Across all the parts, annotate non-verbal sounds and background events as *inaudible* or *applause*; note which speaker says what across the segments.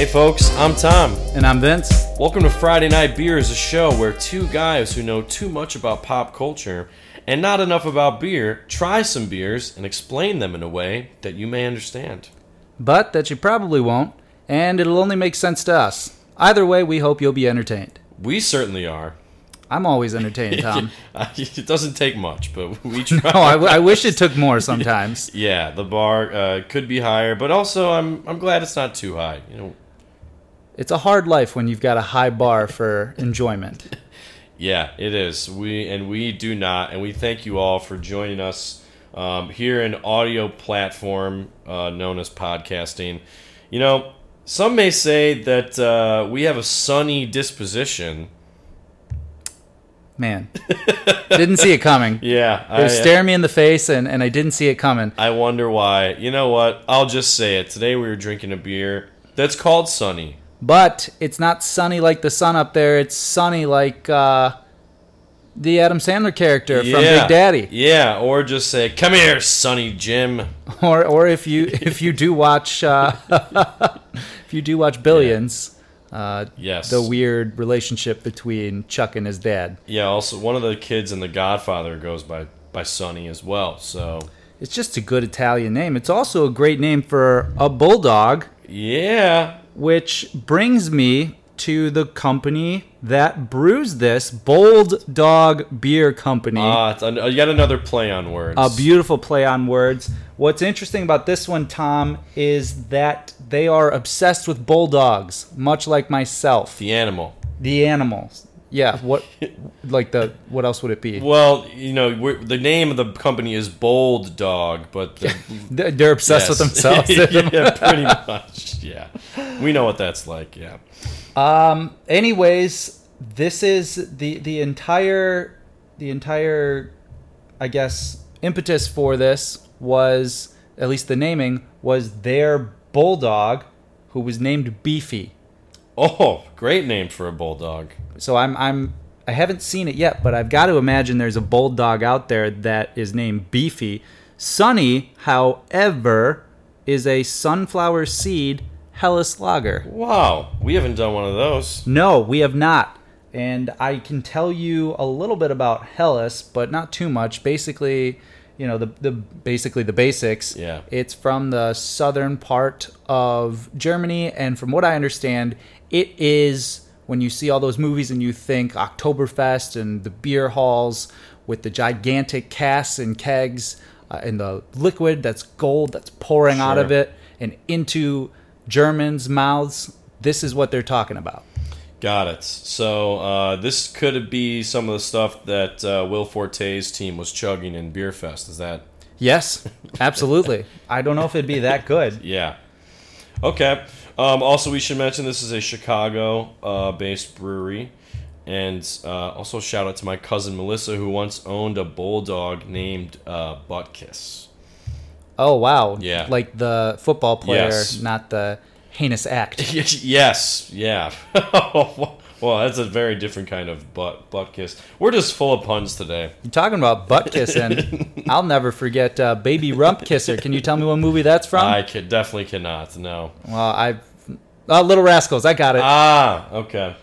Speaker 1: Hey folks, I'm Tom.
Speaker 2: And I'm Vince.
Speaker 1: Welcome to Friday Night Beer, Beers, a show where two guys who know too much about pop culture and not enough about beer try some beers and explain them in a way that you may understand.
Speaker 2: But that you probably won't, and it'll only make sense to us. Either way, we hope you'll be entertained.
Speaker 1: We certainly are.
Speaker 2: I'm always entertained, *laughs* Tom.
Speaker 1: it doesn't take much, but we *laughs* try.
Speaker 2: no, I, I wish it took more sometimes. *laughs*
Speaker 1: yeah, the bar uh, could be higher, but also I'm I'm glad it's not too high. You know,
Speaker 2: it's a hard life when you've got a high bar for *laughs* enjoyment.
Speaker 1: yeah, it is. We and we do not, and we thank you all for joining us um, here in audio platform uh, known as podcasting. You know, some may say that uh, we have a sunny disposition
Speaker 2: Man, *laughs* didn't see it coming.
Speaker 1: Yeah,
Speaker 2: they were staring me in the face, and, and I didn't see it coming.
Speaker 1: I wonder why. You know what? I'll just say it. Today we were drinking a beer that's called Sonny.
Speaker 2: But it's not sunny like the sun up there. It's Sonny like uh, the Adam Sandler character
Speaker 1: yeah.
Speaker 2: from Big Daddy.
Speaker 1: Yeah, or just say, "Come here, Sunny Jim." *laughs*
Speaker 2: Or or if you *laughs* if you do watch uh, *laughs* if you do watch Billions. Yeah uh,
Speaker 1: yes.
Speaker 2: The weird relationship between Chuck and his dad.
Speaker 1: Yeah. Also, one of the kids in The Godfather goes by by Sonny as well. So
Speaker 2: it's just a good Italian name. It's also a great name for a bulldog.
Speaker 1: Yeah.
Speaker 2: Which brings me to the company that brews this Bold Dog Beer Company.
Speaker 1: Ah, uh, yet another play on words.
Speaker 2: A beautiful play on words. What's interesting about this one, Tom, is that they are obsessed with bulldogs, much like myself.
Speaker 1: The animal.
Speaker 2: The animals. Yeah. What? like the? What else would it be?
Speaker 1: Well, you know, the name of the company is Bold Dog, but the, *laughs*
Speaker 2: they're obsessed yes. with themselves. *laughs*
Speaker 1: yeah, pretty much. Yeah, we know what that's like. Yeah.
Speaker 2: Um. Anyways, this is the the entire the entire, I guess, impetus for this was at least the naming was their bulldog, who was named Beefy.
Speaker 1: Oh, great name for a bulldog.
Speaker 2: So I'm I'm I haven't seen it yet, but I've got to imagine there's a bulldog out there that is named Beefy. Sonny, however, is a sunflower seed Helles lager.
Speaker 1: Wow, we haven't done one of those.
Speaker 2: No, we have not. And I can tell you a little bit about Helles, but not too much. Basically, you know, the, the basically the basics.
Speaker 1: Yeah.
Speaker 2: It's from the southern part of Germany, and from what I understand, it is when you see all those movies and you think Oktoberfest and the beer halls with the gigantic casks and kegs uh, and the liquid that's gold that's pouring sure. out of it and into Germans' mouths, this is what they're talking about.
Speaker 1: Got it. So uh, this could be some of the stuff that uh, Will Forte's team was chugging in Beerfest. Is that?
Speaker 2: Yes, absolutely. *laughs* I don't know if it'd be that good.
Speaker 1: Yeah. Okay. Um, also, we should mention this is a Chicago-based uh, brewery, and uh, also shout out to my cousin Melissa, who once owned a bulldog named uh, Butkus.
Speaker 2: Oh wow!
Speaker 1: Yeah,
Speaker 2: like the football player, yes. not the heinous act. *laughs*
Speaker 1: yes, yeah. *laughs* well, that's a very different kind of butt butt kiss. We're just full of puns today.
Speaker 2: You're talking about butt kissing. *laughs* I'll never forget uh, Baby Rump Kisser. Can you tell me what movie that's from?
Speaker 1: I definitely cannot. No.
Speaker 2: Well, I, uh, Little Rascals. I got it.
Speaker 1: Ah, okay.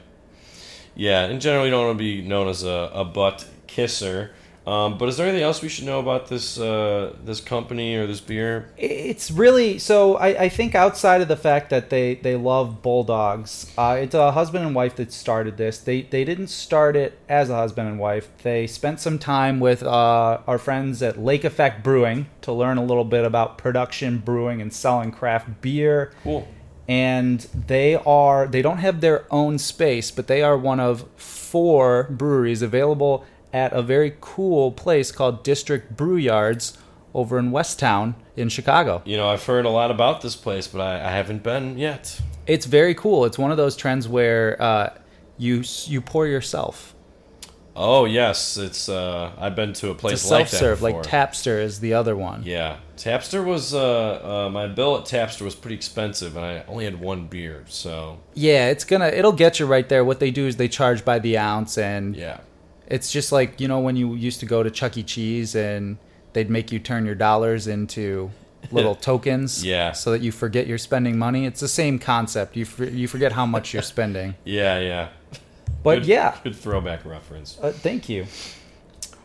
Speaker 1: Yeah, in general, you don't want to be known as a, a butt kisser. Um, but is there anything else we should know about this uh, this company or this beer?
Speaker 2: It's really so. I, I think outside of the fact that they, they love bulldogs, uh, it's a husband and wife that started this. They they didn't start it as a husband and wife. They spent some time with uh, our friends at Lake Effect Brewing to learn a little bit about production, brewing, and selling craft beer.
Speaker 1: Cool.
Speaker 2: And they are they don't have their own space, but they are one of four breweries available at a very cool place called District Brew Yards over in West Town in Chicago.
Speaker 1: You know, I've heard a lot about this place, but I, I haven't been yet.
Speaker 2: It's very cool. It's one of those trends where uh, you you pour yourself.
Speaker 1: Oh yes, it's. Uh, I've been to a place
Speaker 2: it's
Speaker 1: a like
Speaker 2: self-serve, like Tapster is the other one.
Speaker 1: Yeah, Tapster was. Uh, uh, my bill at Tapster was pretty expensive, and I only had one beer, so.
Speaker 2: Yeah, it's gonna. It'll get you right there. What they do is they charge by the ounce, and
Speaker 1: yeah,
Speaker 2: it's just like you know when you used to go to Chuck E. Cheese and they'd make you turn your dollars into *laughs* little tokens.
Speaker 1: Yeah.
Speaker 2: So that you forget you're spending money. It's the same concept. You for, you forget how much you're spending. *laughs*
Speaker 1: Yeah, yeah.
Speaker 2: But
Speaker 1: Good-
Speaker 2: yeah.
Speaker 1: good throwback reference.
Speaker 2: Uh, thank you.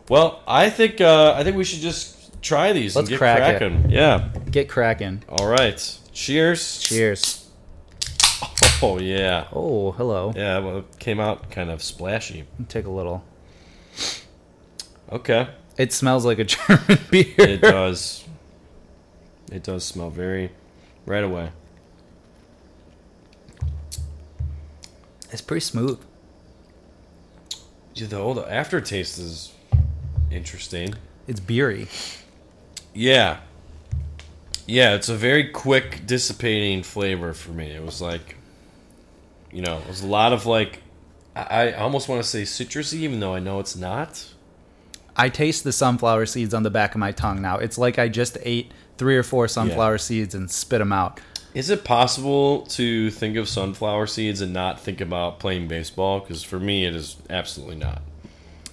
Speaker 1: Well, I think uh, I think we should just try these
Speaker 2: Let's
Speaker 1: and get
Speaker 2: crack it.
Speaker 1: cracking. Yeah.
Speaker 2: Get cracking.
Speaker 1: All right. Cheers.
Speaker 2: Cheers.
Speaker 1: Oh yeah.
Speaker 2: Oh, hello.
Speaker 1: Yeah. Well, it came out kind of splashy.
Speaker 2: Take a little.
Speaker 1: Okay.
Speaker 2: It smells like a *laughs* German beer.
Speaker 1: It does. It does smell very right away.
Speaker 2: It's pretty smooth.
Speaker 1: Yeah, the old aftertaste is interesting.
Speaker 2: It's beery.
Speaker 1: Yeah. Yeah, it's a very quick dissipating flavor for me. It was like you know, it was a lot of like I, I almost want to say citrusy even though I know it's not.
Speaker 2: I taste the sunflower seeds on the back of my tongue now. It's like I just ate three or four sunflower seeds and spit them out.
Speaker 1: Is it possible to think of sunflower seeds and not think about playing baseball? Because for me, it is absolutely not.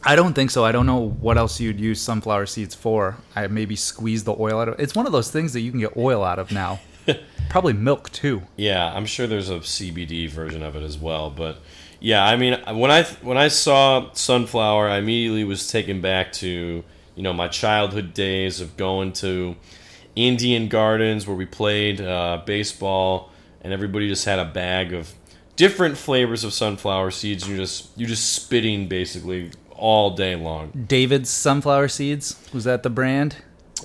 Speaker 2: I don't think so. I don't know what else you'd use sunflower seeds for. I maybe squeeze the oil out of It's one of those things that you can get oil out of now. *laughs* Probably milk too.
Speaker 1: Yeah, I'm sure there's a CBD version of it as well. But yeah, I mean, when I when I saw sunflower, I immediately was taken back to you know my childhood days of going to Indian Gardens where we played uh, baseball, and everybody just had a bag of different flavors of sunflower seeds. And you're just you're just spitting basically all day long.
Speaker 2: David's sunflower seeds was that the brand?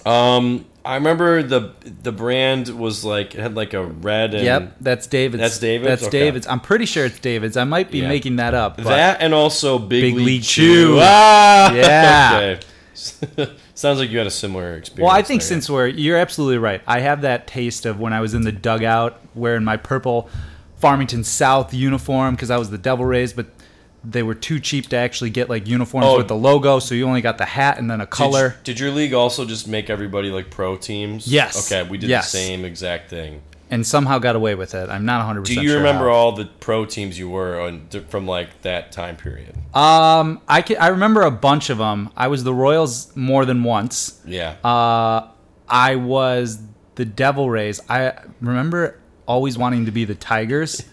Speaker 1: Um, I remember the the brand was like it had like a red and
Speaker 2: Yep, that's David's.
Speaker 1: That's David's?
Speaker 2: That's
Speaker 1: Okay.
Speaker 2: David's. I'm pretty sure it's David's. I might be
Speaker 1: Yeah.
Speaker 2: making that up. But
Speaker 1: that and also Big,
Speaker 2: Big
Speaker 1: League,
Speaker 2: League
Speaker 1: Chew.
Speaker 2: Chew.
Speaker 1: Ah, *laughs*
Speaker 2: Yeah. *laughs*
Speaker 1: okay. *laughs* Sounds like you had a similar experience.
Speaker 2: Well, I think
Speaker 1: there.
Speaker 2: since we're you're absolutely right. I have that taste of when I was in the dugout wearing my purple Farmington South uniform because I was the Devil Rays, but they were too cheap to actually get like uniforms
Speaker 1: Oh.
Speaker 2: with the logo, so you only got the hat and then a color.
Speaker 1: Did, your league also just make everybody like pro teams?
Speaker 2: Yes.
Speaker 1: Okay, we did
Speaker 2: Yes.
Speaker 1: the same exact thing.
Speaker 2: and somehow got away with it. I'm not 100.
Speaker 1: Do you
Speaker 2: sure
Speaker 1: remember
Speaker 2: how.
Speaker 1: all the pro teams you were on from like that time period?
Speaker 2: Um, I can, I remember a bunch of them. I was the Royals more than once.
Speaker 1: Yeah.
Speaker 2: Uh, I was the Devil Rays. I remember always wanting to be the Tigers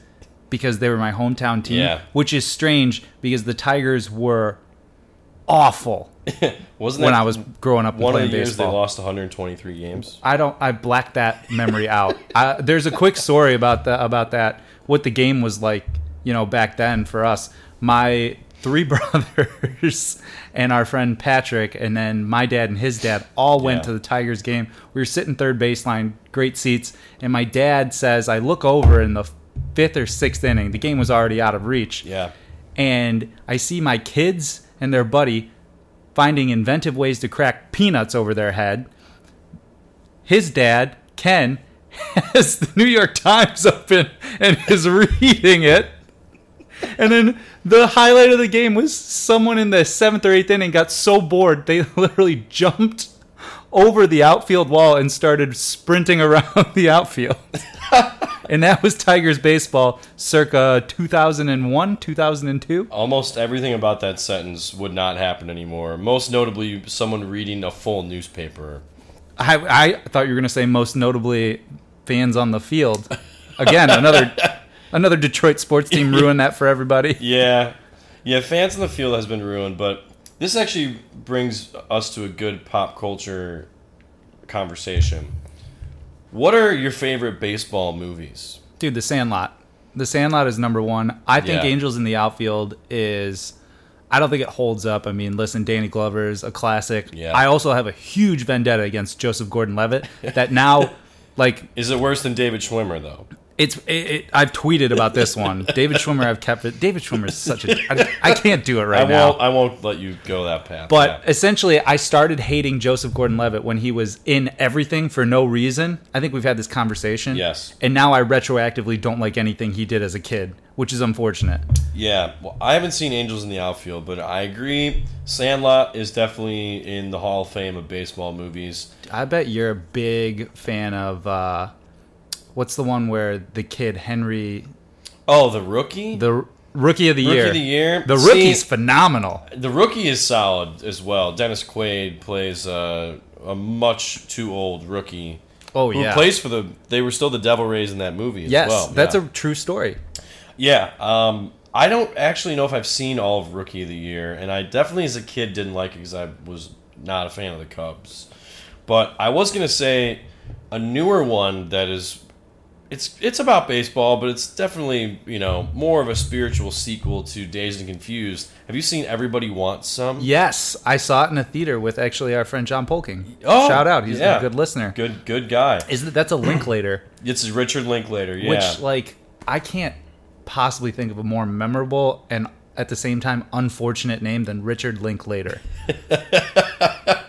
Speaker 2: because they were my hometown team,
Speaker 1: Yeah.
Speaker 2: which is strange because the Tigers were awful *laughs*
Speaker 1: Wasn't
Speaker 2: when I was growing up
Speaker 1: one of
Speaker 2: playing
Speaker 1: the years
Speaker 2: baseball.
Speaker 1: they lost 123 games?
Speaker 2: I don't. I blacked that memory out. *laughs* I, there's a quick story about the about that. What the game was like, you know, back then for us. My three *laughs* brothers and our friend Patrick, and then my dad and his dad all went
Speaker 1: Yeah.
Speaker 2: to the Tigers game. We were sitting third baseline, great seats, and my dad says, I look over in the fifth or sixth inning. The game was already out of reach
Speaker 1: Yeah.
Speaker 2: and I see my kids and their buddy finding inventive ways to crack peanuts over their head. His dad, Ken, *laughs* has the New York Times open and is reading it. And then the highlight of the game was someone in the seventh or eighth inning got so bored they *laughs* literally jumped over the outfield wall and started sprinting *laughs* around the outfield. *laughs* and that was Tigers baseball circa 2001, 2002.
Speaker 1: Almost everything about that sentence would not happen anymore. Most notably, someone reading a full newspaper.
Speaker 2: I, I thought you were going to say most notably fans on the field. Again, another *laughs* another Detroit sports team ruined that for everybody.
Speaker 1: Yeah, yeah. Fans in the field has been ruined, but this actually brings us to a good pop culture conversation. What are your favorite baseball movies?
Speaker 2: Dude, The Sandlot. The Sandlot is number one. I think
Speaker 1: Yeah.
Speaker 2: Angels in the Outfield is. I don't think it holds up. I mean, listen, Danny Glover's a classic.
Speaker 1: Yeah.
Speaker 2: I also have a huge vendetta against Joseph Gordon-Levitt that now, *laughs* like,
Speaker 1: Is it worse than David Schwimmer though?
Speaker 2: It's it, it, I've tweeted about this one. *laughs* David Schwimmer, I've kept it. David Schwimmer is such a. I, I can't do it right
Speaker 1: I
Speaker 2: now.
Speaker 1: won't. I won't let you go that path.
Speaker 2: But
Speaker 1: yeah.
Speaker 2: essentially, I started hating Joseph Gordon-Levitt when he was in everything for no reason. I think we've had this conversation.
Speaker 1: Yes.
Speaker 2: And now I retroactively don't like anything he did as a kid, which is unfortunate.
Speaker 1: yeah, well, I haven't seen Angels in the Outfield, but I agree. Sandlot is definitely in the Hall of Fame of baseball movies.
Speaker 2: I bet you're a big fan of uh, what's the one where the kid Henry,
Speaker 1: Oh, the rookie.
Speaker 2: the rookie of the
Speaker 1: Rookie
Speaker 2: year,
Speaker 1: of the year.
Speaker 2: the
Speaker 1: See,
Speaker 2: rookie's phenomenal.
Speaker 1: The rookie is solid as well. Dennis Quaid plays uh, a much too old rookie
Speaker 2: Oh,
Speaker 1: who
Speaker 2: yeah.
Speaker 1: plays for the. They were still the Devil Rays in that movie. As
Speaker 2: Yes,
Speaker 1: well.
Speaker 2: that's
Speaker 1: yeah.
Speaker 2: a true story.
Speaker 1: Yeah, um, I don't actually know if I've seen all of Rookie of the Year, and I definitely as a kid didn't like it because I was not a fan of the Cubs. But I was gonna say a newer one that is, it's it's about baseball, but it's definitely you know more of a spiritual sequel to Dazed and Confused. Have you seen Everybody Wants Some?
Speaker 2: Yes, I saw it in a theater with actually our friend John Polking.
Speaker 1: Oh,
Speaker 2: Shout out, he's
Speaker 1: yeah.
Speaker 2: a good listener.
Speaker 1: Good good guy.
Speaker 2: Is that that's a Linklater, *clears throat*
Speaker 1: It's Richard Linklater. Yeah.
Speaker 2: which like I can't possibly think of a more memorable and at the same time unfortunate name than Richard Linklater. *laughs*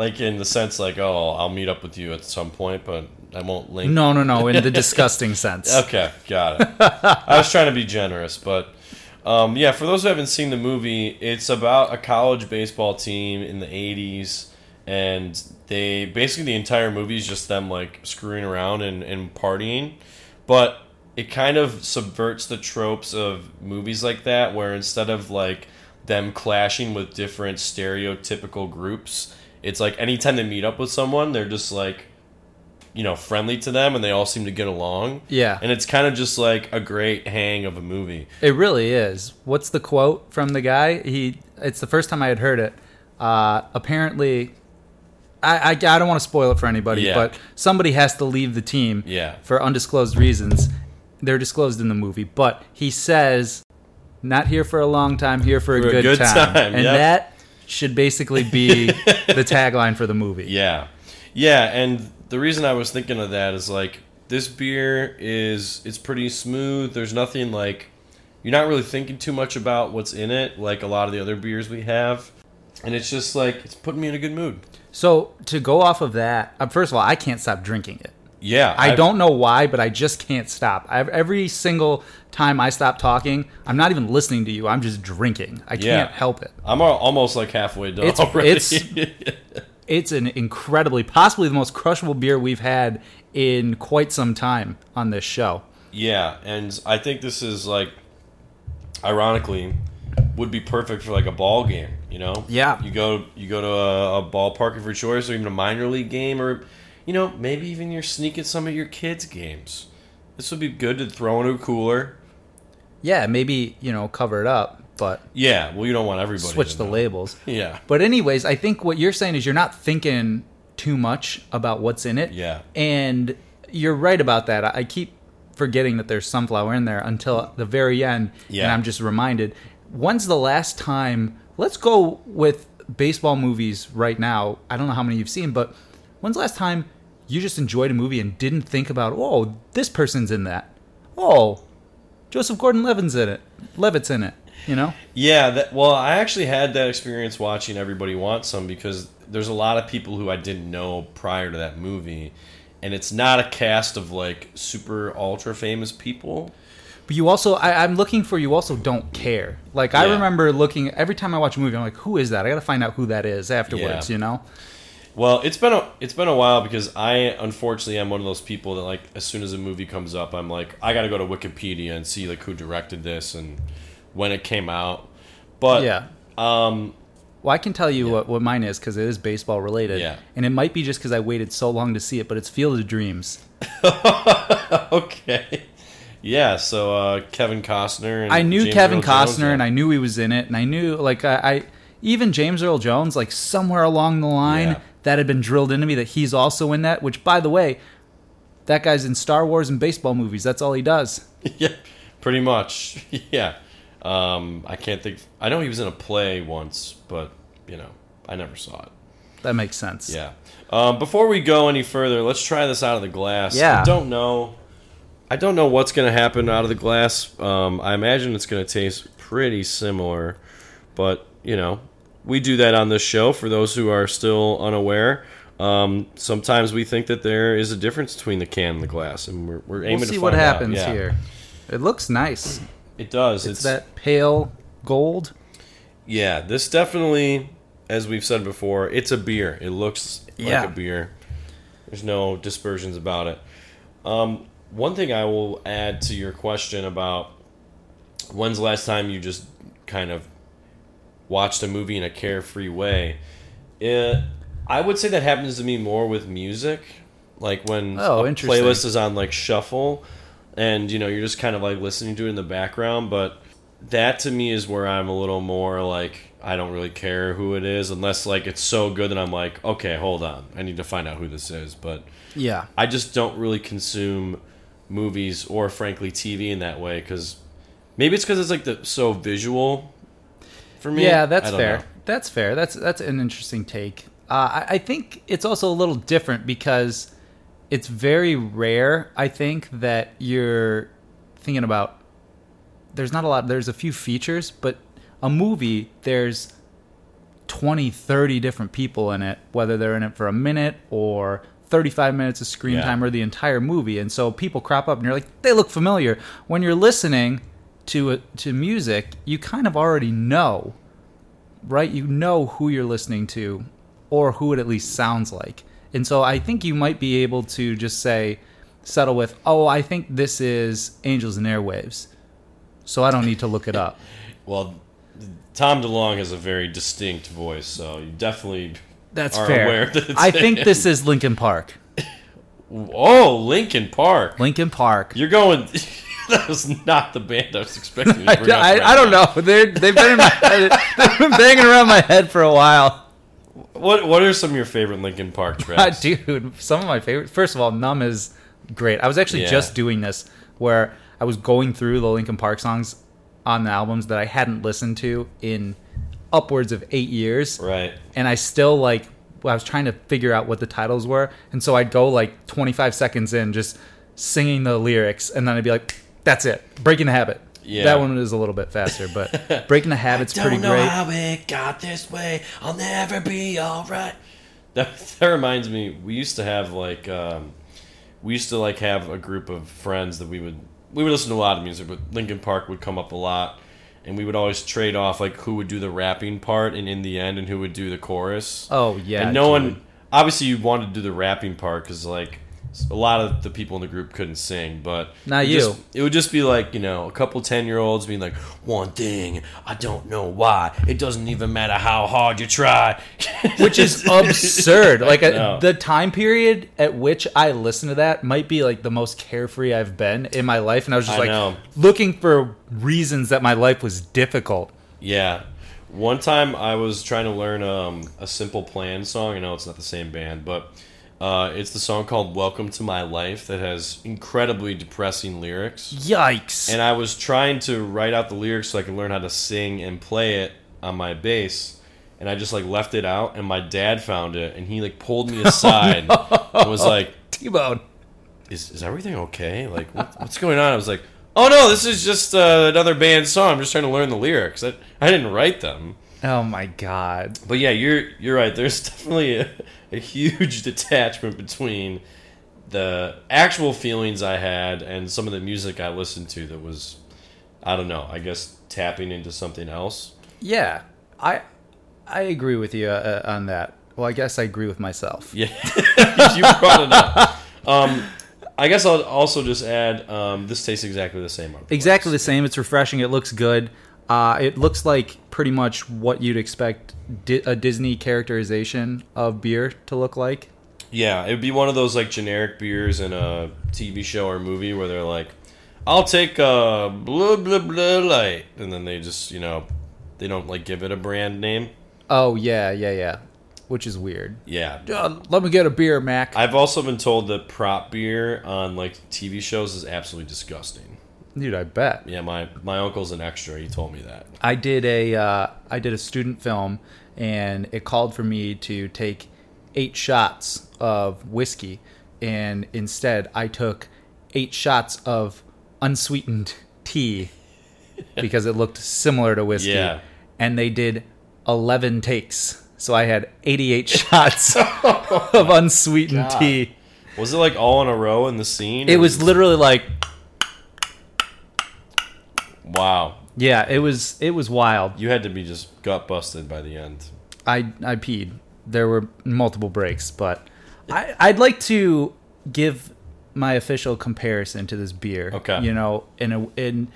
Speaker 1: like in the sense like oh I'll meet up with you at some point, but I won't link.
Speaker 2: No, no, no, in the *laughs* disgusting sense.
Speaker 1: Okay, got it. I was trying to be generous, but um, yeah, for those who haven't seen the movie, it's about a college baseball team in the 80s, and they basically the entire movie is just them like screwing around and, and partying, but it kind of subverts the tropes of movies like that, where instead of like them clashing with different stereotypical groups, it's like anytime they meet up with someone, they're just like you know friendly to them and they all seem to get along
Speaker 2: Yeah.
Speaker 1: and it's kind of just like a great hang of a movie
Speaker 2: It really is. What's the quote from the guy? He. It's the first time I had heard it. Uh, apparently, I, I I don't want to spoil it for anybody,
Speaker 1: Yeah.
Speaker 2: but somebody has to leave the team.
Speaker 1: Yeah.
Speaker 2: For undisclosed reasons, they're disclosed in the movie. But he says, "Not here for a long time, here for, a,
Speaker 1: For a
Speaker 2: good,
Speaker 1: good
Speaker 2: time,"
Speaker 1: time,
Speaker 2: and
Speaker 1: yep.
Speaker 2: that should basically be *laughs* the tagline for the movie.
Speaker 1: yeah yeah and the reason i was thinking of that is like this beer is it's pretty smooth there's nothing like you're not really thinking too much about what's in it like a lot of the other beers we have and it's just like it's putting me in a good mood
Speaker 2: So to go off of that, uh, first of all, I can't stop drinking it.
Speaker 1: Yeah
Speaker 2: I
Speaker 1: I've-
Speaker 2: don't know why, but I just can't stop. I, every single time I stop talking, I'm not even listening to you. I'm just drinking. I
Speaker 1: Yeah.
Speaker 2: can't help it.
Speaker 1: i'm almost like halfway done
Speaker 2: It's-
Speaker 1: already.
Speaker 2: it's- *laughs* It's an incredibly, possibly the most crushable beer we've had in quite some time on this show.
Speaker 1: Yeah, and I think this is like, ironically, would be perfect for like a ball game. You know,
Speaker 2: Yeah.
Speaker 1: You go you go to a, a ballpark of your choice, or even a minor league game, or you know maybe even you're sneaking some of your kids' games. This would be good to throw into a cooler.
Speaker 2: Yeah, maybe you know cover it up, but
Speaker 1: Yeah, well, you don't want everybody
Speaker 2: switch the
Speaker 1: know.
Speaker 2: labels. *laughs*
Speaker 1: Yeah,
Speaker 2: But anyways, I think what you're saying is you're not thinking too much about what's in it.
Speaker 1: Yeah.
Speaker 2: And you're right about that. I I keep forgetting that there's sunflower in there until the very end, and I'm just reminded. When's the last time? Let's go with baseball movies right now. I don't know how many you've seen, but when's the last time you just enjoyed a movie and didn't think about, oh, this person's in that? Oh, Joseph Gordon-Levitt's in it. Levitt's in it. You know?
Speaker 1: Yeah, that, well, I actually had that experience watching Everybody Wants Some because there's a lot of people who I didn't know prior to that movie, and it's not a cast of like super ultra famous people.
Speaker 2: But you also, I, I'm looking for you. Also, don't care. Like I remember looking every time I watch a movie. I'm like, who is that? I got to find out who that is afterwards.
Speaker 1: Yeah.
Speaker 2: You know?
Speaker 1: Well, it's been a it's been a while because I unfortunately am one of those people that like as soon as a movie comes up, I'm like I got to go to Wikipedia and see like who directed this and when it came out. But
Speaker 2: Yeah.
Speaker 1: um,
Speaker 2: Well, I can tell you what, what mine is because it is baseball related.
Speaker 1: Yeah.
Speaker 2: And it might be just because I waited so long to see it, but it's Field of Dreams. *laughs*
Speaker 1: okay, yeah. So uh, Kevin Costner. And
Speaker 2: I knew
Speaker 1: James
Speaker 2: Kevin
Speaker 1: Earl
Speaker 2: Costner
Speaker 1: Jones,
Speaker 2: and I knew he was in it, and I knew like I, I even James Earl Jones, like somewhere along the line,
Speaker 1: Yeah.
Speaker 2: That had been drilled into me that he's also in that. Which, by the way, that guy's in Star Wars and baseball movies. That's all he does. *laughs*
Speaker 1: yeah, pretty much. *laughs* Yeah. Um, I can't think. I know he was in a play once, but you know, I never saw it.
Speaker 2: That makes sense.
Speaker 1: Yeah. Um, before we go any further, let's try this out of the glass.
Speaker 2: Yeah.
Speaker 1: I don't know. I don't know what's going to happen out of the glass. Um, I imagine it's going to taste pretty similar, but you know, we do that on this show for those who are still unaware. Um, sometimes we think that there is a difference between the can and the glass, and we're, we're aiming
Speaker 2: We'll see
Speaker 1: to
Speaker 2: what
Speaker 1: find out.
Speaker 2: happens
Speaker 1: Yeah.
Speaker 2: here. It looks nice.
Speaker 1: It does.
Speaker 2: It's, that pale gold.
Speaker 1: Yeah, this definitely, as we've said before, it's a beer. It looks
Speaker 2: Yeah.
Speaker 1: like a beer. There's no dispersions about it. Um, one thing I will add to your question about when's the last time you just kind of watched a movie in a carefree way, it, I would say that happens to me more with music. like when
Speaker 2: Oh,
Speaker 1: a playlist is on like shuffle, and you know you're just kind of like listening to it in the background. But that to me is where I'm a little more like I don't really care who it is unless like it's so good that I'm like, okay, hold on, I need to find out who this is. But
Speaker 2: Yeah.
Speaker 1: I just don't really consume movies or frankly TV in that way because maybe it's because it's like the so visual for me.
Speaker 2: Yeah, that's fair.
Speaker 1: know.
Speaker 2: That's fair. That's that's an interesting take. Uh, I, I think it's also a little different because it's very rare. I think that you're thinking about. There's not a lot. There's a few features, but a movie there's 20, 30 different people in it, whether they're in it for a minute or 35 minutes of screen
Speaker 1: Yeah.
Speaker 2: time or the entire movie. And so people crop up and you're like, they look familiar. When you're listening to a, to music, you kind of already know, right? You know who you're listening to or who it at least sounds like. And so I think you might be able to just say, settle with, oh, I think this is Angels and Airwaves. So I don't need to look it up. *laughs*
Speaker 1: Well, Tom DeLonge has a very distinct voice, so you definitely.
Speaker 2: That's
Speaker 1: are
Speaker 2: fair.
Speaker 1: aware that it's
Speaker 2: I think
Speaker 1: him.
Speaker 2: this is Linkin Park. *laughs*
Speaker 1: Oh, Linkin Park.
Speaker 2: Linkin Park.
Speaker 1: You're going. That was not the band I was expecting. To *laughs*
Speaker 2: I,
Speaker 1: up
Speaker 2: I,
Speaker 1: right
Speaker 2: I don't
Speaker 1: now.
Speaker 2: know. They're, they've been in my *laughs* they've been banging around my head for a while.
Speaker 1: What What are some of your favorite Linkin Park *laughs* ah, tracks?
Speaker 2: Dude, some of my favorites. First of all, Numb is great. I was actually
Speaker 1: Yeah.
Speaker 2: just doing this where I was going through the Linkin Park songs on the albums that I hadn't listened to in upwards of eight years.
Speaker 1: Right.
Speaker 2: And I still like, I was trying to figure out what the titles were. And so I'd go like 25 seconds in just singing the lyrics. And then I'd be like, that's it. Breaking the habit.
Speaker 1: Yeah.
Speaker 2: That one is a little bit faster, but *laughs* Breaking the Habit's pretty great.
Speaker 1: I don't know how it got this way. I'll never be all right. *laughs* That, that reminds me. We used to have like um, we used to like have a group of friends that we would we would listen to a lot of music, but Linkin Park would come up a lot, and we would always trade off like who would do the rapping part and in the end, and who would do the chorus.
Speaker 2: Oh, yeah.
Speaker 1: and no
Speaker 2: dude.
Speaker 1: one obviously you wanted to do the rapping part because like a lot of the people in the group couldn't sing but
Speaker 2: Not
Speaker 1: it
Speaker 2: you.
Speaker 1: just- it would just be like you know a couple 10 year olds being like one thing i don't know why it doesn't even matter how hard you try *laughs*
Speaker 2: which is absurd. *laughs* Like a, the time period at which I listened to that might be like the most carefree I've been in my life, and I was just
Speaker 1: I
Speaker 2: like
Speaker 1: know.
Speaker 2: looking for reasons that my life was difficult.
Speaker 1: yeah one time i was trying to learn um, a simple plan song i know it's not the same band but uh, it's the song called welcome to my life that has incredibly depressing lyrics
Speaker 2: Yikes!
Speaker 1: and I was trying to write out the lyrics so I could learn how to sing and play it on my bass. And I just like left it out, and my dad found it, and he like pulled me *laughs* aside and was like,
Speaker 2: T-bone.
Speaker 1: "Is is everything okay? Like, what, what's going on?" I was like, "Oh no, this is just uh, another band song. I'm just trying to learn the lyrics. I, I didn't write them."
Speaker 2: Oh my god.
Speaker 1: But yeah, you're you're right. There's *laughs* definitely a, a huge *laughs* detachment between the actual feelings I had and some of the music I listened to that was, I don't know. I guess tapping into something else.
Speaker 2: Yeah, I I agree with you uh, on that. Well, I guess I agree with myself.
Speaker 1: Yeah, *laughs* you brought it up. Um, I guess I'll also just add um, this tastes exactly the same. on
Speaker 2: Exactly the same. It's refreshing. It looks good. Uh, it looks like pretty much what you'd expect di- a Disney characterization of beer to look like.
Speaker 1: Yeah, it would be one of those like generic beers in a TV show or movie where they're like, "I'll take a blah blah blah light," and then they just you know, they don't like give it a brand name.
Speaker 2: Oh yeah, yeah, yeah. Which is weird.
Speaker 1: Yeah,
Speaker 2: Uh, let me get a beer, Mac.
Speaker 1: I've also been told that prop beer on like TV shows is absolutely disgusting.
Speaker 2: Dude, I bet.
Speaker 1: Yeah, my my uncle's an extra. He told me that.
Speaker 2: I did a uh, I did a student film, and it called for me to take eight shots of whiskey, and instead I took eight shots of unsweetened tea *laughs* because it looked similar to whiskey.
Speaker 1: Yeah.
Speaker 2: And they did eleven takes, so I had eighty-eight *laughs* shots *laughs* of unsweetened
Speaker 1: God.
Speaker 2: tea.
Speaker 1: Was it like all in a row in the scene?
Speaker 2: It
Speaker 1: or
Speaker 2: was literally like,
Speaker 1: wow.
Speaker 2: yeah, it was it was wild.
Speaker 1: You had to be just gut busted by the end.
Speaker 2: I I peed. There were multiple breaks, but I I'd like to give my official comparison to this beer.
Speaker 1: Okay.
Speaker 2: You know, in a in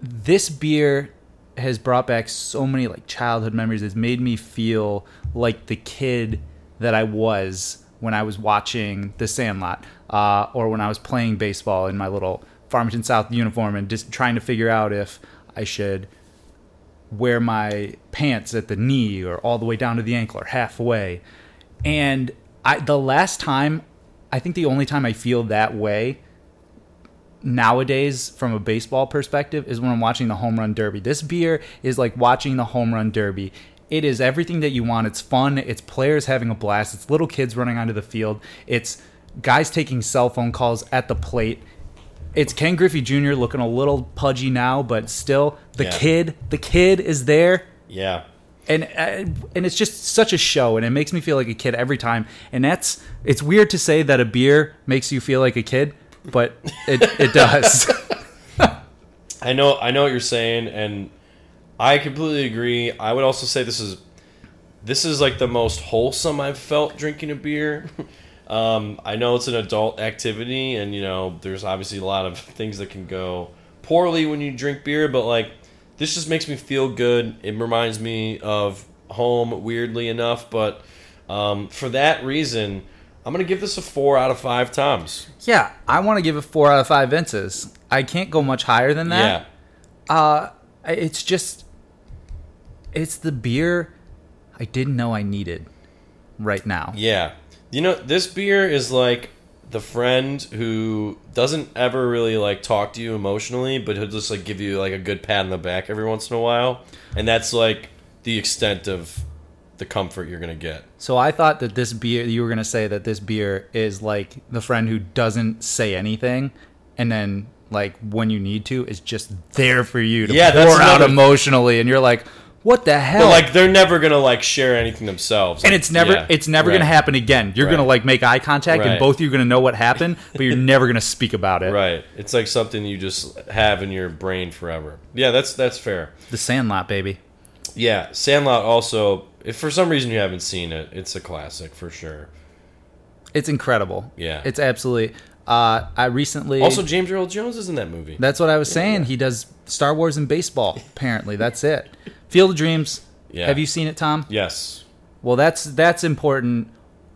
Speaker 2: this beer has brought back so many like childhood memories. It's made me feel like the kid that I was when I was watching The Sandlot, uh, or when I was playing baseball in my little Farmington South uniform and just trying to figure out if I should wear my pants at the knee or all the way down to the ankle or halfway. And I the last time I think the only time I feel that way nowadays from a baseball perspective is when I'm watching the home run derby. This beer is like watching the home run derby. It is everything that you want. It's fun. It's players having a blast. It's little kids running onto the field. It's guys taking cell phone calls at the plate. It's Ken Griffey Jr. looking a little pudgy now, but still the
Speaker 1: Yeah.
Speaker 2: kid, the kid is there
Speaker 1: Yeah.
Speaker 2: and uh, and it's just such a show and it makes me feel like a kid every time and that's it's weird to say that a beer makes you feel like a kid but it it does *laughs* *laughs*
Speaker 1: I know I know what you're saying and I completely agree. I would also say this is this is like the most wholesome I've felt drinking a beer. Um, I know it's an adult activity and you know there's obviously a lot of things that can go poorly when you drink beer, but like this just makes me feel good. It reminds me of home weirdly enough, but um, for that reason, I'm gonna give this a four out of five toms.
Speaker 2: yeah i want to give it four out of five vinces i can't go much higher than that
Speaker 1: Yeah.
Speaker 2: uh it's just it's the beer i didn't know i needed right now
Speaker 1: Yeah. You know, this beer is like the friend who doesn't ever really like talk to you emotionally, but he'll just like give you like a good pat on the back every once in a while. And that's like the extent of the comfort you're going to get.
Speaker 2: So I thought that this beer, you were gonna say that this beer is like the friend who doesn't say anything, and then like when you need to, is just there for you to
Speaker 1: Yeah,
Speaker 2: pour out
Speaker 1: another-
Speaker 2: emotionally, and you're like, what the hell?
Speaker 1: But like they're never going to like share anything themselves.
Speaker 2: and it's never,
Speaker 1: Yeah,
Speaker 2: it's never
Speaker 1: right.
Speaker 2: gonna happen again. You're gonna like make eye contact,
Speaker 1: Right.
Speaker 2: and both of you are gonna know what happened, but you're *laughs* never gonna speak about it.
Speaker 1: Right. It's like something you just have in your brain forever. Yeah, that's that's fair.
Speaker 2: The Sandlot, baby.
Speaker 1: Yeah, Sandlot also if for some reason you haven't seen it, it's a classic for sure.
Speaker 2: It's incredible.
Speaker 1: Yeah.
Speaker 2: it's absolutely. Uh, I recently
Speaker 1: Also James Earl Jones is in that movie.
Speaker 2: That's what I was saying. He does Star Wars and baseball. Apparently, that's it. Field of Dreams.
Speaker 1: Yeah.
Speaker 2: Have you seen it, Tom?
Speaker 1: yes.
Speaker 2: Well, that's that's important,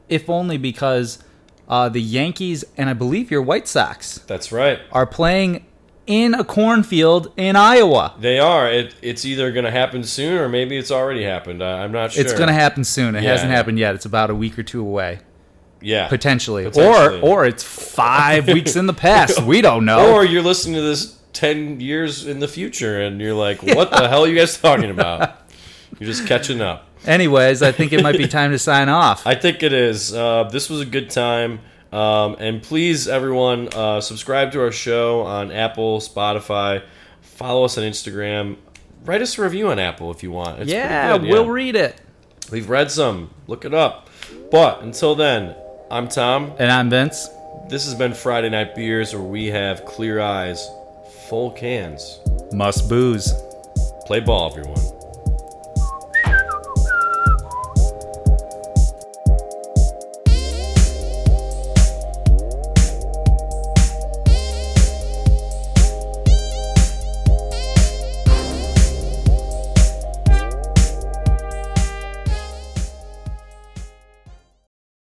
Speaker 2: if only because uh, the Yankees and I believe your White Sox
Speaker 1: That's right.
Speaker 2: are playing in a cornfield in Iowa.
Speaker 1: They are. It, it's either going to happen soon or maybe it's already happened. I, I'm not sure.
Speaker 2: It's going to happen soon. It
Speaker 1: Yeah.
Speaker 2: hasn't happened yet. It's about a week or two away,
Speaker 1: Yeah.
Speaker 2: potentially.
Speaker 1: Potentially.
Speaker 2: Or or it's five weeks in the past. We don't *laughs* know.
Speaker 1: Or you're listening to this 10 years in the future and you're like, what the hell are you guys talking about? You're just catching up.
Speaker 2: Anyways, I think it might be *laughs* time to sign off.
Speaker 1: I think it is. Uh, this was a good time. Um, and please, everyone, uh, subscribe to our show on Apple, Spotify. Follow us on Instagram. Write us a review on Apple if you want. It's
Speaker 2: yeah, we'll read it.
Speaker 1: We've read some. Look it up. But until then, I'm Tom.
Speaker 2: And I'm Vince.
Speaker 1: This has been Friday Night Beers, where we have clear eyes, full cans.
Speaker 2: Must booze.
Speaker 1: Play ball, everyone.